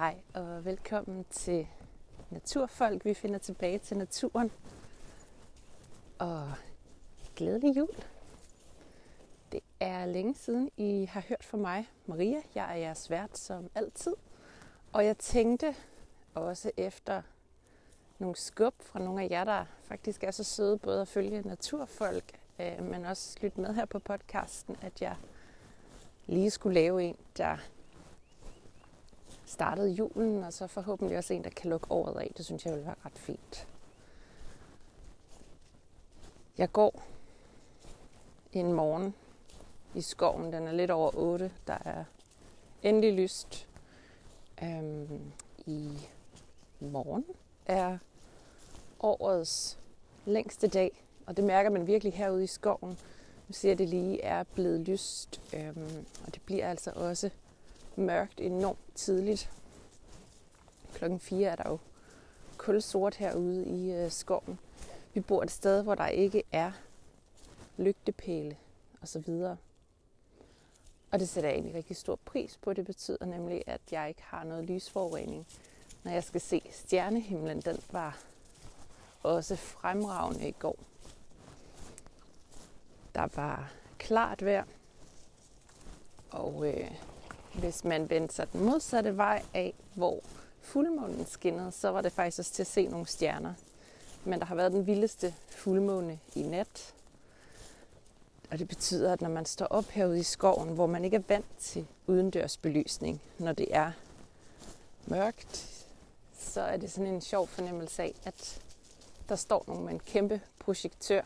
Hej og velkommen til Naturfolk. Vi finder tilbage til naturen. Og glædelig jul. Det er længe siden, I har hørt fra mig, Maria. Jeg er jeres vært som altid. Og jeg tænkte også efter nogle skub fra nogle af jer, der faktisk er så søde, både at følge Naturfolk, øh, men også lytte med her på podcasten, at jeg lige skulle lave en, der startede julen, og så forhåbentlig også en, der kan lukke året af. Det synes jeg vil være ret fint. Jeg går en morgen i skoven. Den er lidt over 8. Der er endelig lyst. Øhm, I morgen er årets længste dag, og det mærker man virkelig herude i skoven. Nu ser det lige er blevet lyst, øhm, og det bliver altså også mørkt enormt tidligt. Klokken 4 er der jo kulsort herude i øh, skoven. Vi bor et sted, hvor der ikke er lygtepæle og så videre. Og det sætter jeg egentlig rigtig stor pris på. Det betyder nemlig, at jeg ikke har noget lysforurening. Når jeg skal se stjernehimlen, den var også fremragende i går. Der var klart vejr, og øh, hvis man vendte sig den modsatte vej af, hvor fuldmånen skinnede, så var det faktisk også til at se nogle stjerner. Men der har været den vildeste fuldmåne i nat. Og det betyder, at når man står op herude i skoven, hvor man ikke er vant til udendørsbelysning, når det er mørkt, så er det sådan en sjov fornemmelse af, at der står nogen med en kæmpe projektør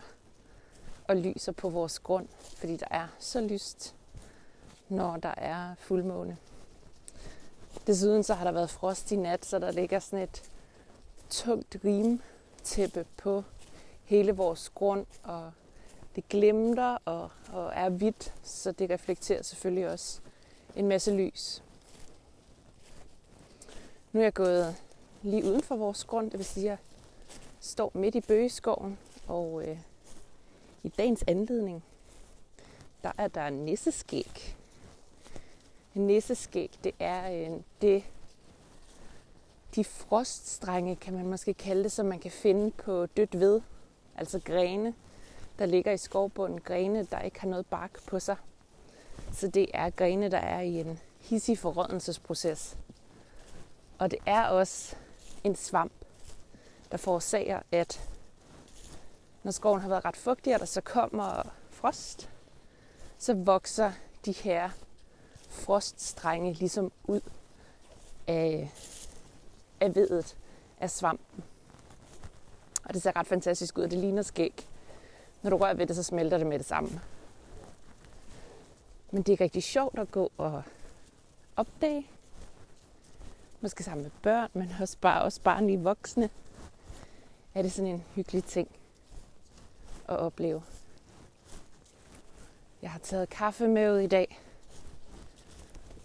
og lyser på vores grund, fordi der er så lyst når der er fuldmåne. Desuden så har der været frost i nat, så der ligger sådan et tungt rimtæppe på hele vores grund, og det glimter og, og er hvidt, så det reflekterer selvfølgelig også en masse lys. Nu er jeg gået lige uden for vores grund, det vil sige, at jeg står midt i bøgeskoven, og øh, i dagens anledning, der er der nisseskæg nisseskæg, det er øh, det, de froststrenge, kan man måske kalde det, som man kan finde på dødt ved. Altså grene, der ligger i skovbunden. Grene, der ikke har noget bark på sig. Så det er grene, der er i en hissig forrådnelsesproces. Og det er også en svamp, der forårsager, at når skoven har været ret fugtig, og der så kommer frost, så vokser de her froststrenge ligesom ud af, af vedet af svampen. Og det ser ret fantastisk ud, og det ligner skæg. Når du rører ved det, så smelter det med det samme. Men det er rigtig sjovt at gå og opdage. Måske sammen med børn, men også bare, også bare lige voksne. Er det sådan en hyggelig ting at opleve. Jeg har taget kaffe med ud i dag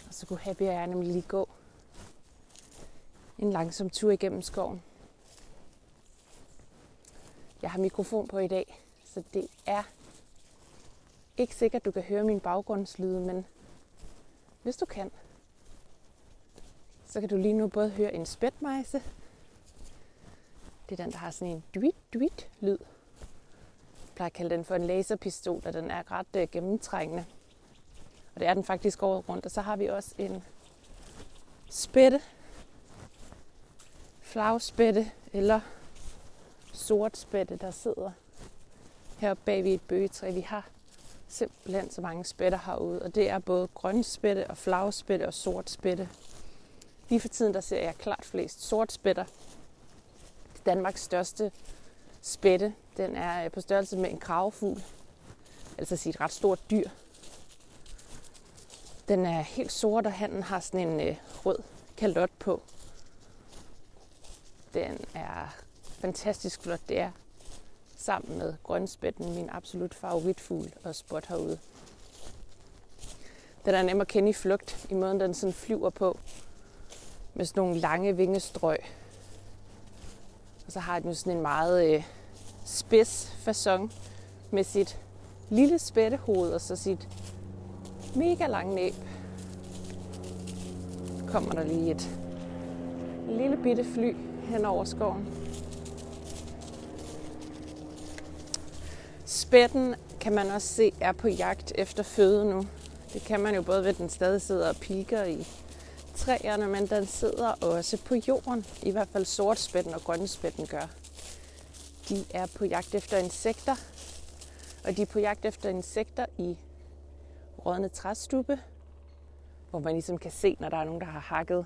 så kunne Happy og jeg nemlig lige gå en langsom tur igennem skoven. Jeg har mikrofon på i dag, så det er ikke sikkert, du kan høre min baggrundslyde, men hvis du kan, så kan du lige nu både høre en spætmejse. Det er den, der har sådan en duit duit lyd. Jeg plejer at kalde den for en laserpistol, og den er ret øh, gennemtrængende. Og det er den faktisk året rundt. Og så har vi også en spætte, flagspætte eller sort spætte, der sidder her bag ved et bøgetræ. Vi har simpelthen så mange spætter herude, og det er både grøn spætte og flagspætte og sort spætte. Lige for tiden der ser jeg klart flest sort spætter. Danmarks største spætte, den er øh, på størrelse med en kravfugl, altså et ret stort dyr. Den er helt sort, og handen har sådan en øh, rød kalot på. Den er fantastisk flot. Det er sammen med grønspætten min absolut favoritfugl og spot herude. Den er nem at kende i flugt, i måden den sådan flyver på, med sådan nogle lange vingestrøg. Og så har den jo sådan en meget øh, spids fason med sit lille spættehoved og så sit mega lang næb. kommer der lige et lille bitte fly hen over skoven. Spætten kan man også se er på jagt efter føde nu. Det kan man jo både ved, at den stadig sidder og piker i træerne, men den sidder også på jorden. I hvert fald sortspætten og grønspætten gør. De er på jagt efter insekter, og de er på jagt efter insekter i rådne træstube, hvor man ligesom kan se, når der er nogen, der har hakket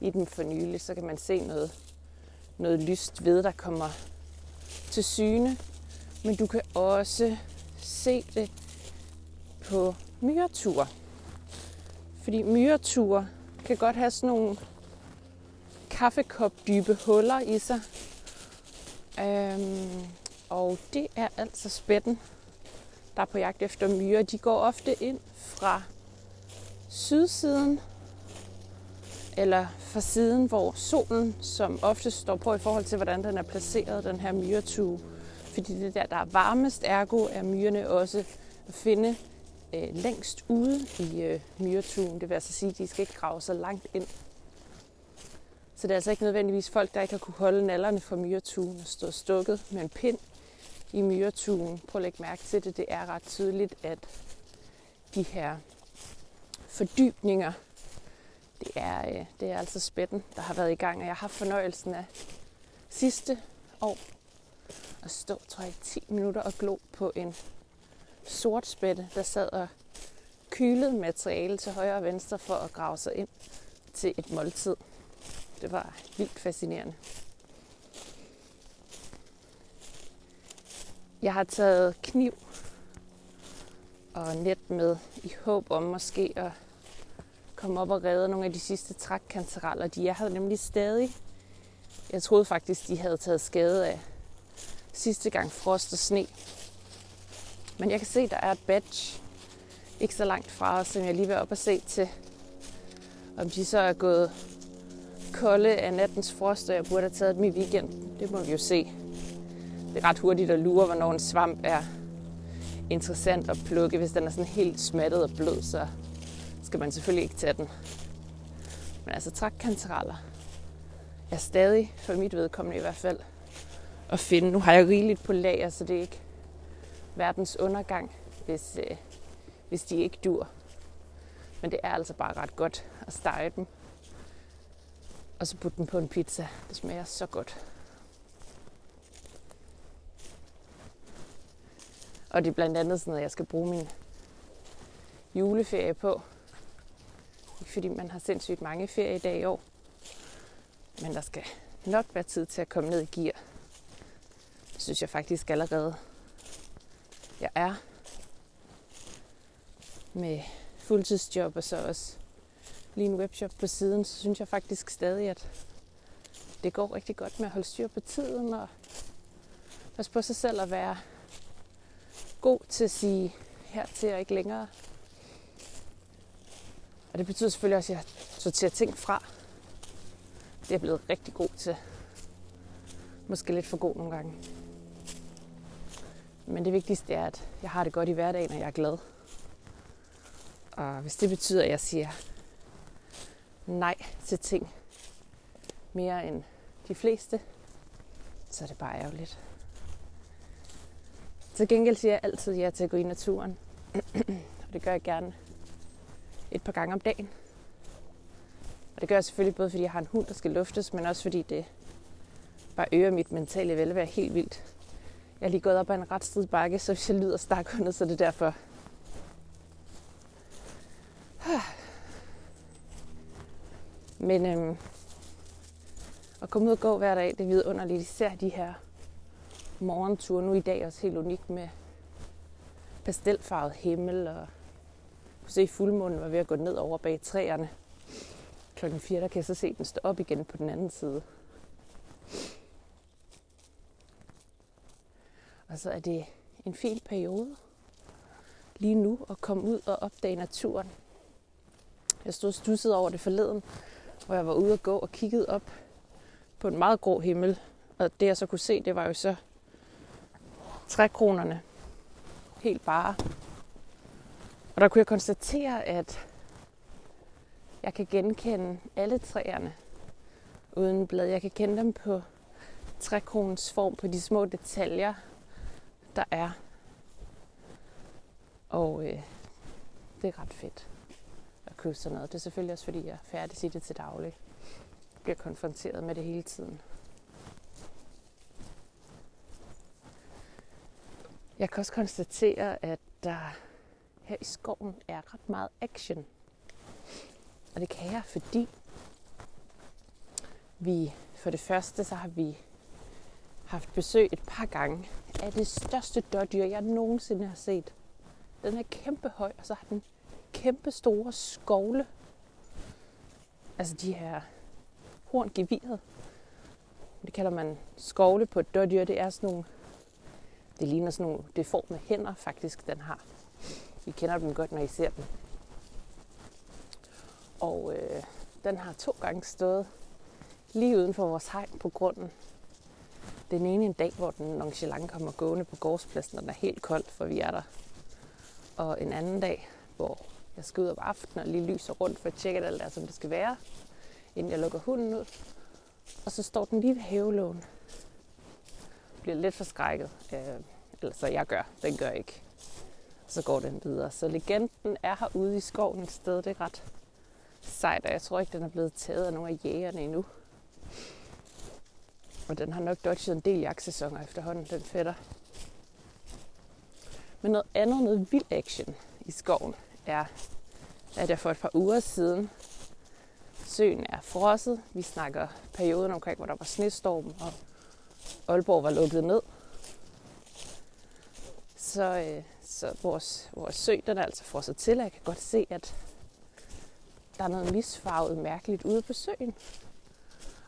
i den for nylig, så kan man se noget, noget lyst ved, der kommer til syne. Men du kan også se det på myretur. Fordi myretur kan godt have sådan nogle kaffekop dybe huller i sig. Øhm, og det er altså spætten, der er på jagt efter myrer. De går ofte ind fra sydsiden, eller fra siden, hvor solen som ofte står på i forhold til, hvordan den er placeret, den her myretue. Fordi det der, der er varmest, ergo er myrerne også at finde øh, længst ude i øh, myretuen. Det vil altså sige, at de skal ikke grave så langt ind. Så det er altså ikke nødvendigvis folk, der ikke har kunne holde nallerne fra myretuen og stå stukket med en pind i myretuen. Prøv at lægge mærke til det. Det er ret tydeligt, at de her fordybninger, det er, øh, det er altså spætten, der har været i gang. Og jeg har haft fornøjelsen af sidste år at stå, tror jeg, 10 minutter og glo på en sort spætte, der sad og kylede materiale til højre og venstre for at grave sig ind til et måltid. Det var vildt fascinerende. Jeg har taget kniv og net med i håb om måske at komme op og redde nogle af de sidste trækkantereller. De er her nemlig stadig. Jeg troede faktisk, de havde taget skade af sidste gang frost og sne. Men jeg kan se, der er et badge ikke så langt fra os, som jeg lige vil op og se til. Om de så er gået kolde af nattens frost, og jeg burde have taget dem i weekend. Det må vi jo se. Det er ret hurtigt at lure, hvornår en svamp er interessant at plukke. Hvis den er sådan helt smattet og blød, så skal man selvfølgelig ikke tage den. Men altså trækkantereller er stadig, for mit vedkommende i hvert fald, at finde. Nu har jeg rigeligt på lager, så det er ikke verdens undergang, hvis, øh, hvis de ikke dur. Men det er altså bare ret godt at stege dem. Og så putte dem på en pizza. Det smager så godt. Og det er blandt andet sådan noget, jeg skal bruge min juleferie på. Ikke fordi man har sindssygt mange dage i år. Men der skal nok være tid til at komme ned i gear. Det synes jeg faktisk allerede, jeg er med fuldtidsjob og så også lige en webshop på siden, så synes jeg faktisk stadig, at det går rigtig godt med at holde styr på tiden og passe på sig selv at være god til at sige her til og ikke længere. Og det betyder selvfølgelig også, at jeg sorterer ting fra. Det er jeg blevet rigtig god til. Måske lidt for god nogle gange. Men det vigtigste er, at jeg har det godt i hverdagen, og jeg er glad. Og hvis det betyder, at jeg siger nej til ting mere end de fleste, så er det bare ærgerligt. Til gengæld siger jeg altid ja til at gå i naturen. og det gør jeg gerne et par gange om dagen. Og det gør jeg selvfølgelig både fordi jeg har en hund, der skal luftes, men også fordi det bare øger mit mentale velvære helt vildt. Jeg er lige gået op ad en ret strid bakke, så hvis jeg lyder stakkundet, så er det derfor. Men øhm, at komme ud og gå hver dag, det er vidunderligt. Især de her morgentur. Nu i dag også helt unik med pastelfarvet himmel og kunne se fuldmånen var ved at gå ned over bag træerne. Klokken 4 der kan jeg så se den stå op igen på den anden side. Og så er det en fin periode lige nu at komme ud og opdage naturen. Jeg stod stusset over det forleden, hvor jeg var ude at gå og kiggede op på en meget grå himmel. Og det jeg så kunne se, det var jo så trækronerne helt bare. Og der kunne jeg konstatere, at jeg kan genkende alle træerne uden blad. Jeg kan kende dem på trækronens form, på de små detaljer, der er. Og øh, det er ret fedt at købe sådan noget. Det er selvfølgelig også, fordi jeg er færdig i det til daglig. Jeg bliver konfronteret med det hele tiden. Jeg kan også konstatere, at der her i skoven er ret meget action. Og det kan jeg, fordi vi for det første, så har vi haft besøg et par gange af det største dårdyr, jeg nogensinde har set. Den er kæmpe høj, og så har den kæmpe store skovle. Altså de her horngeviret. Det kalder man skovle på et dårdyr. Det er sådan nogle, det ligner sådan nogle deforme hænder faktisk, den har. I kender dem godt, når I ser dem. Og øh, den har to gange stået lige uden for vores hegn på grunden. Den ene en dag, hvor den nonchalant kommer gående på gårdspladsen, og den er helt koldt, for vi er der. Og en anden dag, hvor jeg skal ud om aftenen og lige lyser rundt for at tjekke, at alt er, som det skal være, inden jeg lukker hunden ud. Og så står den lige ved havelågen bliver lidt forskrækket. Øh, eller så jeg gør. Den gør ikke. Så går den videre. Så legenden er herude i skoven et sted. Det er ret sejt, og jeg tror ikke, den er blevet taget af nogle af jægerne endnu. Og den har nok dodget en del jagtsæsoner efterhånden, den fætter. Men noget andet, noget vild action i skoven, er, at jeg for et par uger siden, søen er frosset. Vi snakker perioden omkring, hvor der var snestorm, og Aalborg var lukket ned. Så, øh, så vores, vores sø, den er altså frosset til, jeg kan godt se, at der er noget misfarvet mærkeligt ude på søen.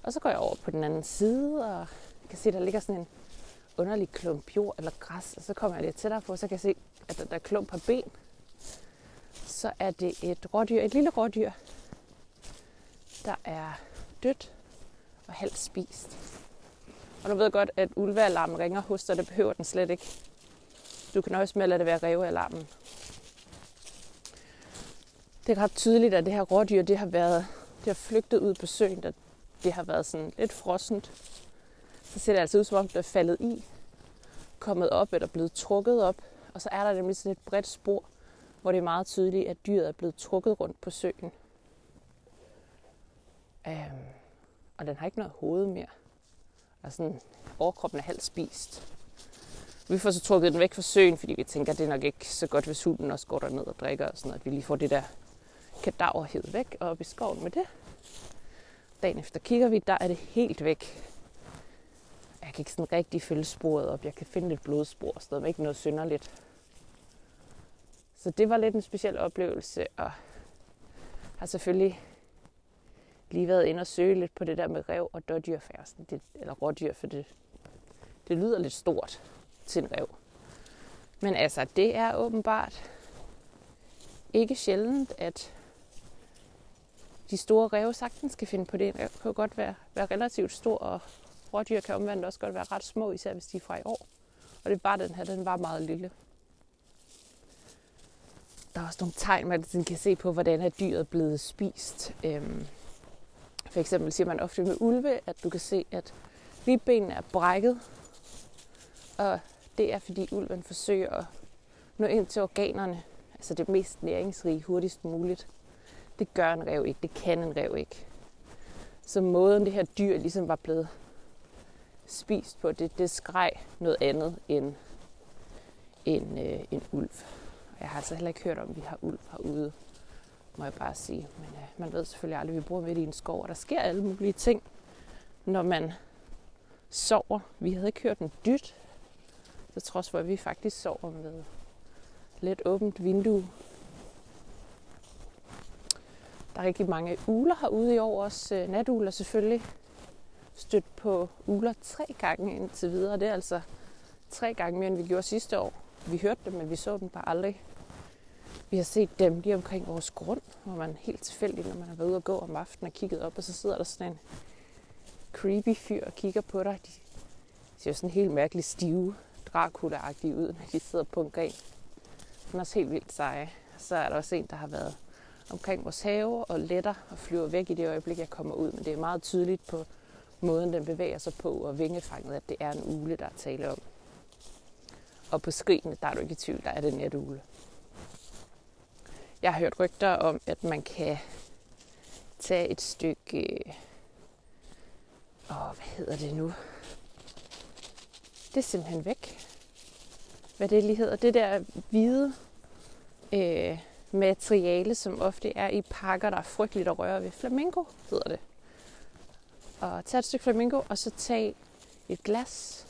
Og så går jeg over på den anden side, og jeg kan se, at der ligger sådan en underlig klump jord eller græs. Og så kommer jeg lidt tættere på, så kan jeg se, at der, der klump har ben. Så er det et rådyr, et lille rådyr, der er dødt og halvt spist. Og nu ved godt, at ulvealarmen ringer hos dig, det behøver den slet ikke. Du kan også med at lade det være rævealarmen. Det er ret tydeligt, at det her rådyr, det har været, det har flygtet ud på søen, der det har været sådan lidt frossent. Så ser det altså ud, som om det er faldet i, kommet op eller blevet trukket op. Og så er der nemlig sådan et bredt spor, hvor det er meget tydeligt, at dyret er blevet trukket rundt på søen. Øhm, og den har ikke noget hoved mere. Og sådan, overkroppen er halvt spist. Vi får så trukket den væk fra søen, fordi vi tænker, at det er nok ikke så godt, hvis hunden også går derned og drikker og sådan noget. At vi lige får det der kadaverhed væk og op i skoven med det. Dagen efter kigger vi, der er det helt væk. Jeg kan ikke sådan rigtig følge sporet op. Jeg kan finde lidt blodspor og sådan noget, men ikke noget synderligt. Så det var lidt en speciel oplevelse, og har selvfølgelig lige været inde og søge lidt på det der med rev og dårdyrfærsen, det, eller rådyr, for det, det lyder lidt stort til en rev. Men altså, det er åbenbart ikke sjældent, at de store ræve sagtens skal finde på det. En kan godt være, være relativt stor, og rådyr kan omvendt også godt være ret små, især hvis de er fra i år. Og det er bare den her, den var meget lille. Der er også nogle tegn, man kan se på, hvordan er dyret blevet spist. Øhm, for eksempel siger man ofte med ulve, at du kan se, at ribbenene er brækket. Og det er, fordi ulven forsøger at nå ind til organerne, altså det mest næringsrige, hurtigst muligt. Det gør en rev ikke. Det kan en rev ikke. Så måden det her dyr ligesom var blevet spist på, det, det skreg noget andet end en, øh, en ulv. Jeg har altså heller ikke hørt om, at vi har ulv herude, må jeg bare sige. Men øh, man ved selvfølgelig aldrig, at vi bor midt i en skov, og der sker alle mulige ting, når man sover. Vi havde ikke hørt en dyt, så trods for, at vi faktisk sover med lidt åbent vindue der er rigtig mange uler herude i år, også øh, natuler selvfølgelig. Stødt på uler tre gange indtil videre. Det er altså tre gange mere, end vi gjorde sidste år. Vi hørte dem, men vi så dem bare aldrig. Vi har set dem lige omkring vores grund, hvor man helt tilfældigt, når man har været ude og gå om aftenen og kigget op, og så sidder der sådan en creepy fyr og kigger på dig. De ser sådan helt mærkeligt stive, dracula ud, når de sidder på en gren. Han er også helt vildt seje. Så er der også en, der har været omkring vores have og letter og flyver væk i det øjeblik, jeg kommer ud. Men det er meget tydeligt på måden, den bevæger sig på og vingefanget, at det er en ule, der er tale om. Og på skrigene, der er du ikke i tvivl, der er det netugle. Jeg har hørt rygter om, at man kan tage et stykke... Øh, åh, hvad hedder det nu? Det er simpelthen væk. Hvad det lige hedder. Det der hvide øh, materiale, som ofte er i pakker, der er frygteligt at røre ved. Flamingo hedder det. Og tage et stykke flamingo, og så tage et glas.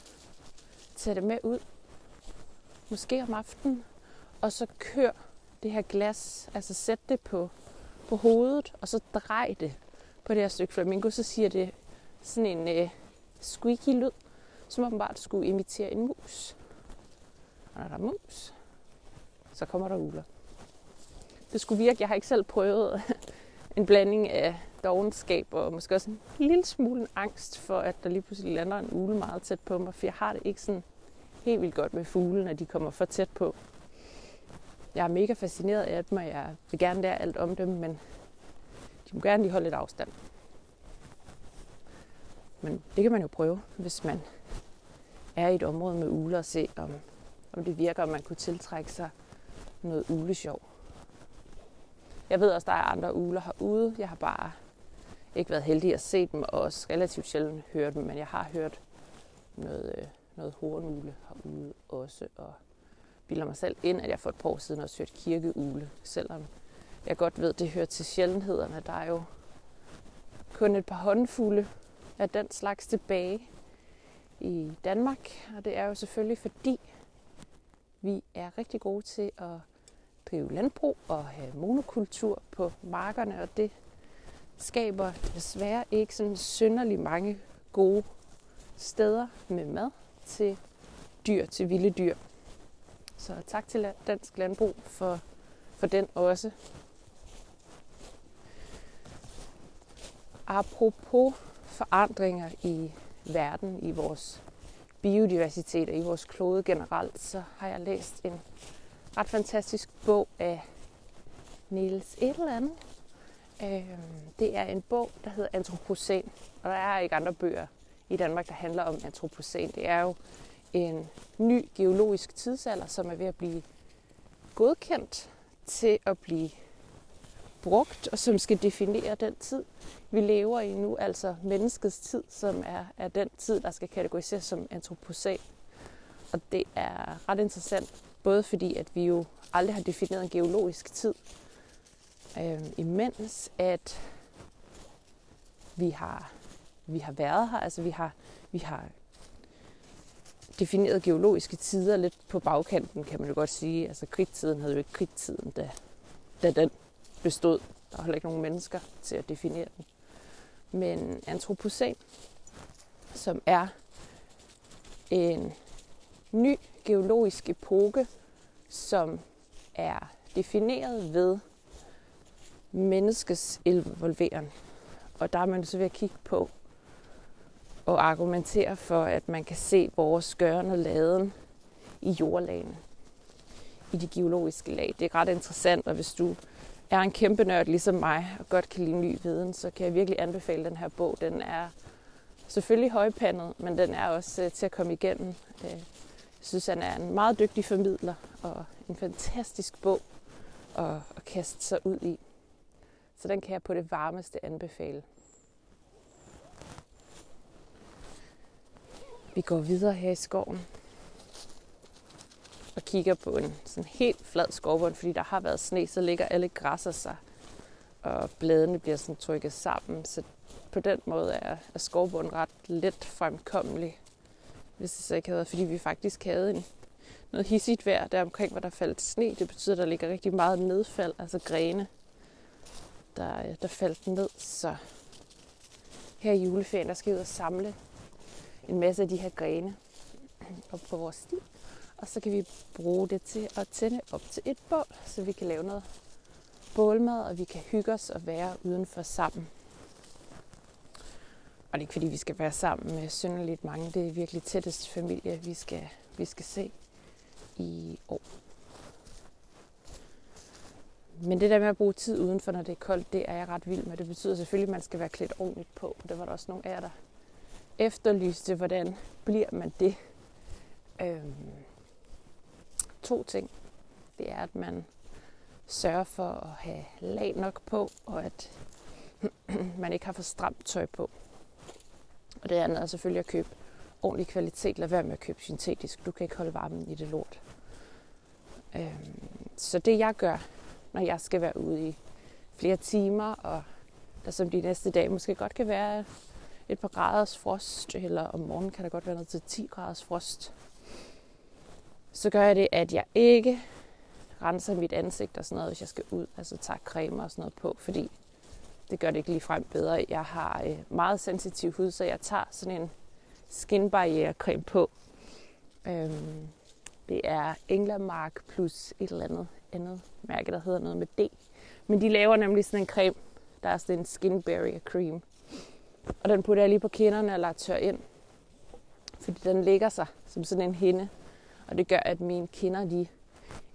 Tag det med ud. Måske om aftenen. Og så kør det her glas, altså sæt det på, på hovedet, og så drej det på det her stykke flamingo, så siger det sådan en øh, squeaky lyd, som åbenbart skulle imitere en mus. Og når der er mus, så kommer der uler. Det skulle virke. Jeg har ikke selv prøvet en blanding af dogenskab og måske også en lille smule angst for, at der lige pludselig lander en ule meget tæt på mig, for jeg har det ikke sådan helt vildt godt med fuglen, når de kommer for tæt på. Jeg er mega fascineret af dem, og jeg vil gerne lære alt om dem, men de må gerne lige holde lidt afstand. Men det kan man jo prøve, hvis man er i et område med uler og se, om, om det virker, om man kunne tiltrække sig noget ulesjov. Jeg ved også, der er andre uler herude. Jeg har bare ikke været heldig at se dem, og også relativt sjældent hørt dem, men jeg har hørt noget, øh, noget hornugle herude også, og bilder mig selv ind, at jeg for et par år siden også hørte kirkeugle, selvom jeg godt ved, det hører til sjældenhederne. Der er jo kun et par håndfulde af den slags tilbage i Danmark, og det er jo selvfølgelig fordi, vi er rigtig gode til at drive landbrug og have monokultur på markerne, og det skaber desværre ikke sådan synderlig mange gode steder med mad til dyr, til vilde dyr. Så tak til Dansk Landbrug for, for den også. Apropos forandringer i verden, i vores biodiversitet og i vores klode generelt, så har jeg læst en ret fantastisk bog af Niels et eller andet. Øhm, det er en bog, der hedder Antropocen, og der er ikke andre bøger i Danmark, der handler om antropocen. Det er jo en ny geologisk tidsalder, som er ved at blive godkendt til at blive brugt, og som skal definere den tid, vi lever i nu, altså menneskets tid, som er, er den tid, der skal kategoriseres som antropocæn. Og det er ret interessant, både fordi, at vi jo aldrig har defineret en geologisk tid, øh, imens at vi har, vi har været her, altså vi har, vi har definerede geologiske tider lidt på bagkanten, kan man jo godt sige. Altså kridttiden havde jo ikke kridttiden, da, da den bestod. Der var heller ikke nogen mennesker til at definere den. Men antropocen, som er en ny geologisk epoke, som er defineret ved menneskets involvering. Og der er man så ved at kigge på og argumentere for, at man kan se vores gørne laden i jordlagene, i de geologiske lag. Det er ret interessant, og hvis du er en kæmpe nørd ligesom mig og godt kan lide ny viden, så kan jeg virkelig anbefale den her bog. Den er selvfølgelig højpandet, men den er også øh, til at komme igennem. Øh, jeg synes, han er en meget dygtig formidler og en fantastisk bog at, at kaste sig ud i. Så den kan jeg på det varmeste anbefale. Vi går videre her i skoven og kigger på en sådan helt flad skovbund, fordi der har været sne, så ligger alle græsser sig, og bladene bliver sådan trykket sammen. Så på den måde er, er skovbunden ret let fremkommelig, hvis det så ikke havde været, fordi vi faktisk havde en, noget hissigt vejr der omkring, hvor der faldt sne. Det betyder, at der ligger rigtig meget nedfald, altså grene, der, der faldt ned. Så her i juleferien, der skal vi ud og samle en masse af de her grene op på vores sti. Og så kan vi bruge det til at tænde op til et bål, så vi kan lave noget bålmad, og vi kan hygge os og være udenfor sammen. Og det er ikke fordi, vi skal være sammen med synderligt mange. Det er virkelig tættest familie, vi skal, vi skal se i år. men det der med at bruge tid udenfor, når det er koldt, det er jeg ret vild med. Det betyder selvfølgelig, at man skal være klædt ordentligt på. Og det var der også nogle af jer, der efterlyste, hvordan bliver man det. Øhm, to ting. Det er, at man sørger for at have lag nok på, og at man ikke har for stramt tøj på. Og det andet er selvfølgelig at købe ordentlig kvalitet. Lad være med at købe syntetisk. Du kan ikke holde varmen i det lort. Øhm, så det jeg gør, når jeg skal være ude i flere timer, og der som de næste dage måske godt kan være et par graders frost, eller om morgenen kan der godt være noget til 10 graders frost, så gør jeg det, at jeg ikke renser mit ansigt og sådan noget, hvis jeg skal ud. Altså tager creme og sådan noget på, fordi det gør det ikke lige frem bedre. Jeg har øh, meget sensitiv hud, så jeg tager sådan en skinbarriere-creme på. Øhm, det er Englamark plus et eller andet andet mærke, der hedder noget med D. Men de laver nemlig sådan en creme, der er sådan en skin barrier cream. Og den putter jeg lige på kinderne og lader tør ind. Fordi den ligger sig som sådan en hinde. Og det gør, at mine kinder de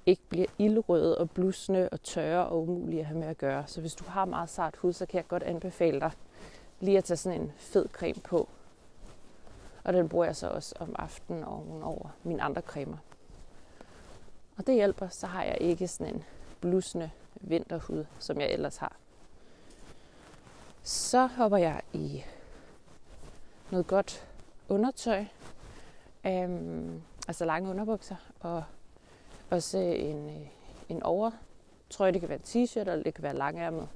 ikke bliver ildrøde og blusne og tørre og umulige at have med at gøre. Så hvis du har meget sart hud, så kan jeg godt anbefale dig lige at tage sådan en fed creme på. Og den bruger jeg så også om aftenen over mine andre cremer. Og det hjælper, så har jeg ikke sådan en blusende vinterhud, som jeg ellers har. Så hopper jeg i noget godt undertøj, øhm, altså lange underbukser, og også en, øh, en overtrøje. Det kan være en t-shirt, eller det kan være langærmet.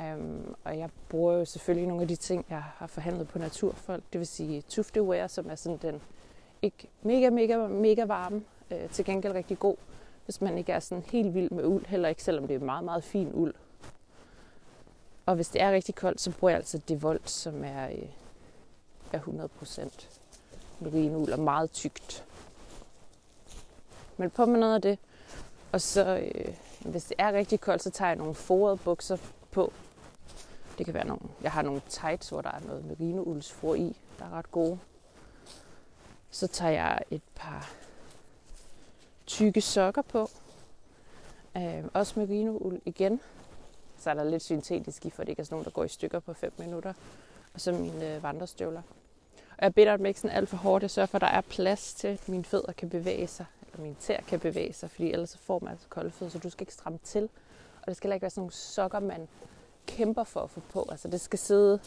Øhm, og jeg bruger jo selvfølgelig nogle af de ting, jeg har forhandlet på Naturfolk. Det vil sige tuftewear, som er sådan den ikke mega, mega, mega varme, øh, til gengæld rigtig god, hvis man ikke er sådan helt vild med uld, heller ikke selvom det er meget, meget fin uld. Og hvis det er rigtig koldt, så bruger jeg altså det volt, som er, øh, er 100% merinould og meget tykt. Men på med noget af det. Og så, øh, hvis det er rigtig koldt, så tager jeg nogle forede bukser på. Det kan være nogle, jeg har nogle tights, hvor der er noget merinouldsfor i, der er ret gode. Så tager jeg et par tykke sokker på. Øh, også merinould igen. Så er der lidt syntetisk i, for det ikke er sådan nogen, der går i stykker på 5 minutter. Og så mine øh, vandrestøvler. Og jeg beder dem ikke sådan alt for hårdt. Jeg sørger for, at der er plads til, at mine fødder kan bevæge sig. Eller mine tæer kan bevæge sig, fordi ellers så får man altså kolde fødder, så du skal ikke stramme til. Og det skal heller ikke være sådan nogle sokker, man kæmper for at få på. Altså det skal sidde,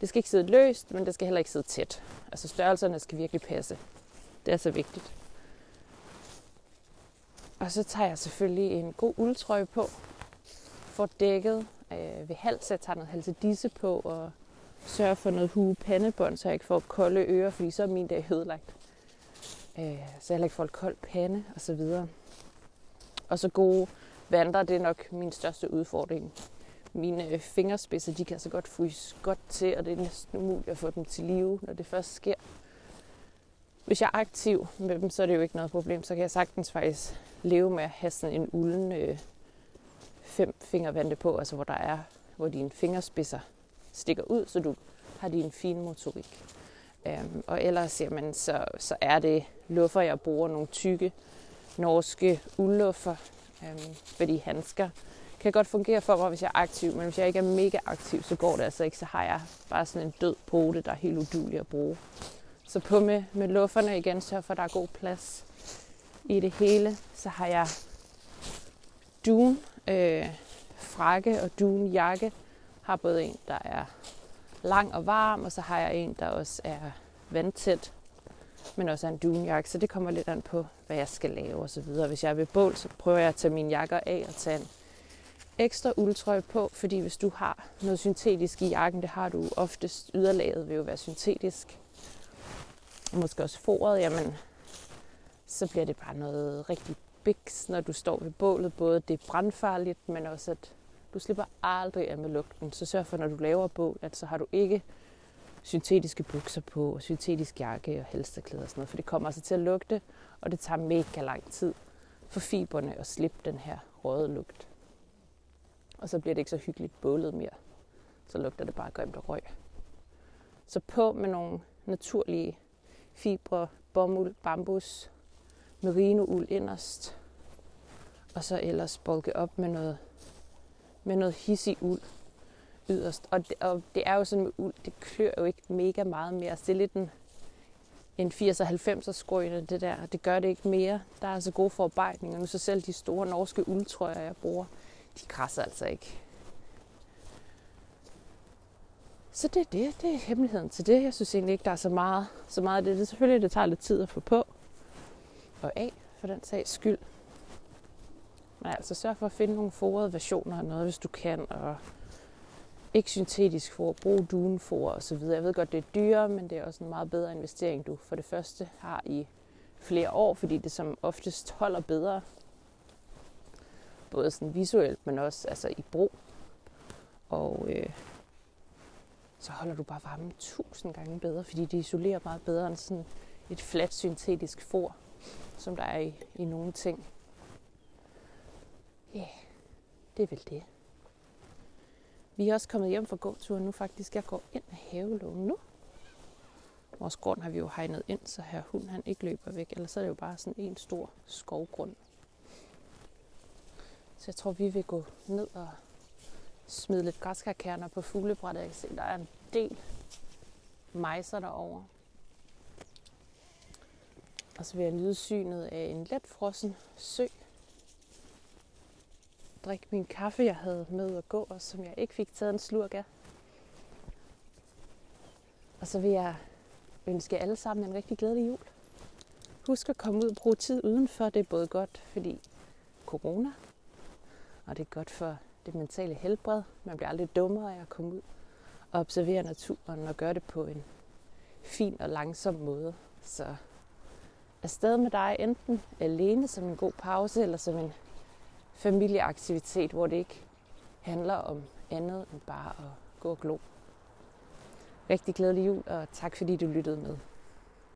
det skal ikke sidde løst, men det skal heller ikke sidde tæt. Altså størrelserne skal virkelig passe. Det er så vigtigt. Og så tager jeg selvfølgelig en god uldtrøje på. Får dækket øh, ved hals. Jeg tager noget halsedisse på og sørger for noget hue pandebånd, så jeg ikke får kolde ører, fordi så er min dag ødelagt. Øh, så jeg ikke får kold pande og så videre. Og så gode vandre, det er nok min største udfordring. Mine øh, fingerspidser, de kan så godt fryse godt til, og det er næsten umuligt at få dem til live, når det først sker. Hvis jeg er aktiv med dem, så er det jo ikke noget problem. Så kan jeg sagtens faktisk leve med at have sådan en ulden øh, fem fingervante på, altså hvor der er, hvor dine fingerspidser stikker ud, så du har din fine motorik. Øhm, og ellers jamen, så, så er det luffer, jeg bruger nogle tykke norske uldluffer, øhm, fordi handsker kan godt fungere for mig, hvis jeg er aktiv, men hvis jeg ikke er mega aktiv, så går det altså ikke. Så har jeg bare sådan en død pote, der er helt udulig at bruge. Så på med, med lufferne igen, så for, at der er god plads i det hele. Så har jeg dun øh, frakke og dunjakke. Har både en, der er lang og varm, og så har jeg en, der også er vandtæt, men også er en dunjakke. Så det kommer lidt an på, hvad jeg skal lave og så videre. Hvis jeg er ved bål, så prøver jeg at tage mine jakker af og tage en ekstra uldtrøje på, fordi hvis du har noget syntetisk i jakken, det har du oftest yderlaget vil jo være syntetisk, og måske også foret, jamen så bliver det bare noget rigtig biks, når du står ved bålet. Både det er brandfarligt, men også at du slipper aldrig af med lugten. Så sørg for, når du laver bål, at så har du ikke syntetiske bukser på, og syntetisk jakke og halsterklæder og sådan noget, for det kommer altså til at lugte, og det tager mega lang tid for fiberne at slippe den her røde lugt. Og så bliver det ikke så hyggeligt bålet mere. Så lugter det bare grimt og røg. Så på med nogle naturlige fibre, bomuld, bambus, merinould inderst. Og så ellers bulke op med noget, med noget hissig uld yderst. Og det, og det er jo sådan med uld, det klør jo ikke mega meget mere. Altså, det er lidt en, en 80'er 90'er skrøne, det der. Det gør det ikke mere. Der er altså gode forarbejdninger. Nu så selv de store norske uldtrøjer, jeg bruger, de krasser altså ikke. Så det er det. Det er hemmeligheden til det. Jeg synes egentlig ikke, der er så meget, så meget af det. Det er selvfølgelig, det tager lidt tid at få på og af, for den sags skyld. Men altså sørg for at finde nogle forrede versioner af noget, hvis du kan, og ikke syntetisk for, brug dunfor og så videre. Jeg ved godt, det er dyrere, men det er også en meget bedre investering, du for det første har i flere år, fordi det som oftest holder bedre, både sådan visuelt, men også altså i brug. Og øh, så holder du bare varmen tusind gange bedre, fordi det isolerer meget bedre end sådan et fladt syntetisk for, som der er i, i nogle ting. Ja, yeah, det er vel det. Vi er også kommet hjem fra gåturen nu faktisk. Jeg går ind af havelågen nu. Vores grund har vi jo hegnet ind, så her hund han ikke løber væk. Ellers så er det jo bare sådan en stor skovgrund. Så jeg tror, vi vil gå ned og smide lidt græskarkerner på fuglebrættet. Jeg kan se, der er en del mejser derovre. Og så vil jeg nyde synet af en let frossen sø. Drikke min kaffe, jeg havde med at gå, og som jeg ikke fik taget en slurk af. Og så vil jeg ønske alle sammen en rigtig glædelig jul. Husk at komme ud og bruge tid udenfor. Det er både godt, fordi corona, og det er godt for det mentale helbred. Man bliver aldrig dummere af at komme ud og observere naturen og gøre det på en fin og langsom måde. Så afsted med dig enten alene som en god pause eller som en familieaktivitet, hvor det ikke handler om andet end bare at gå og glo. Rigtig glædelig jul, og tak fordi du lyttede med.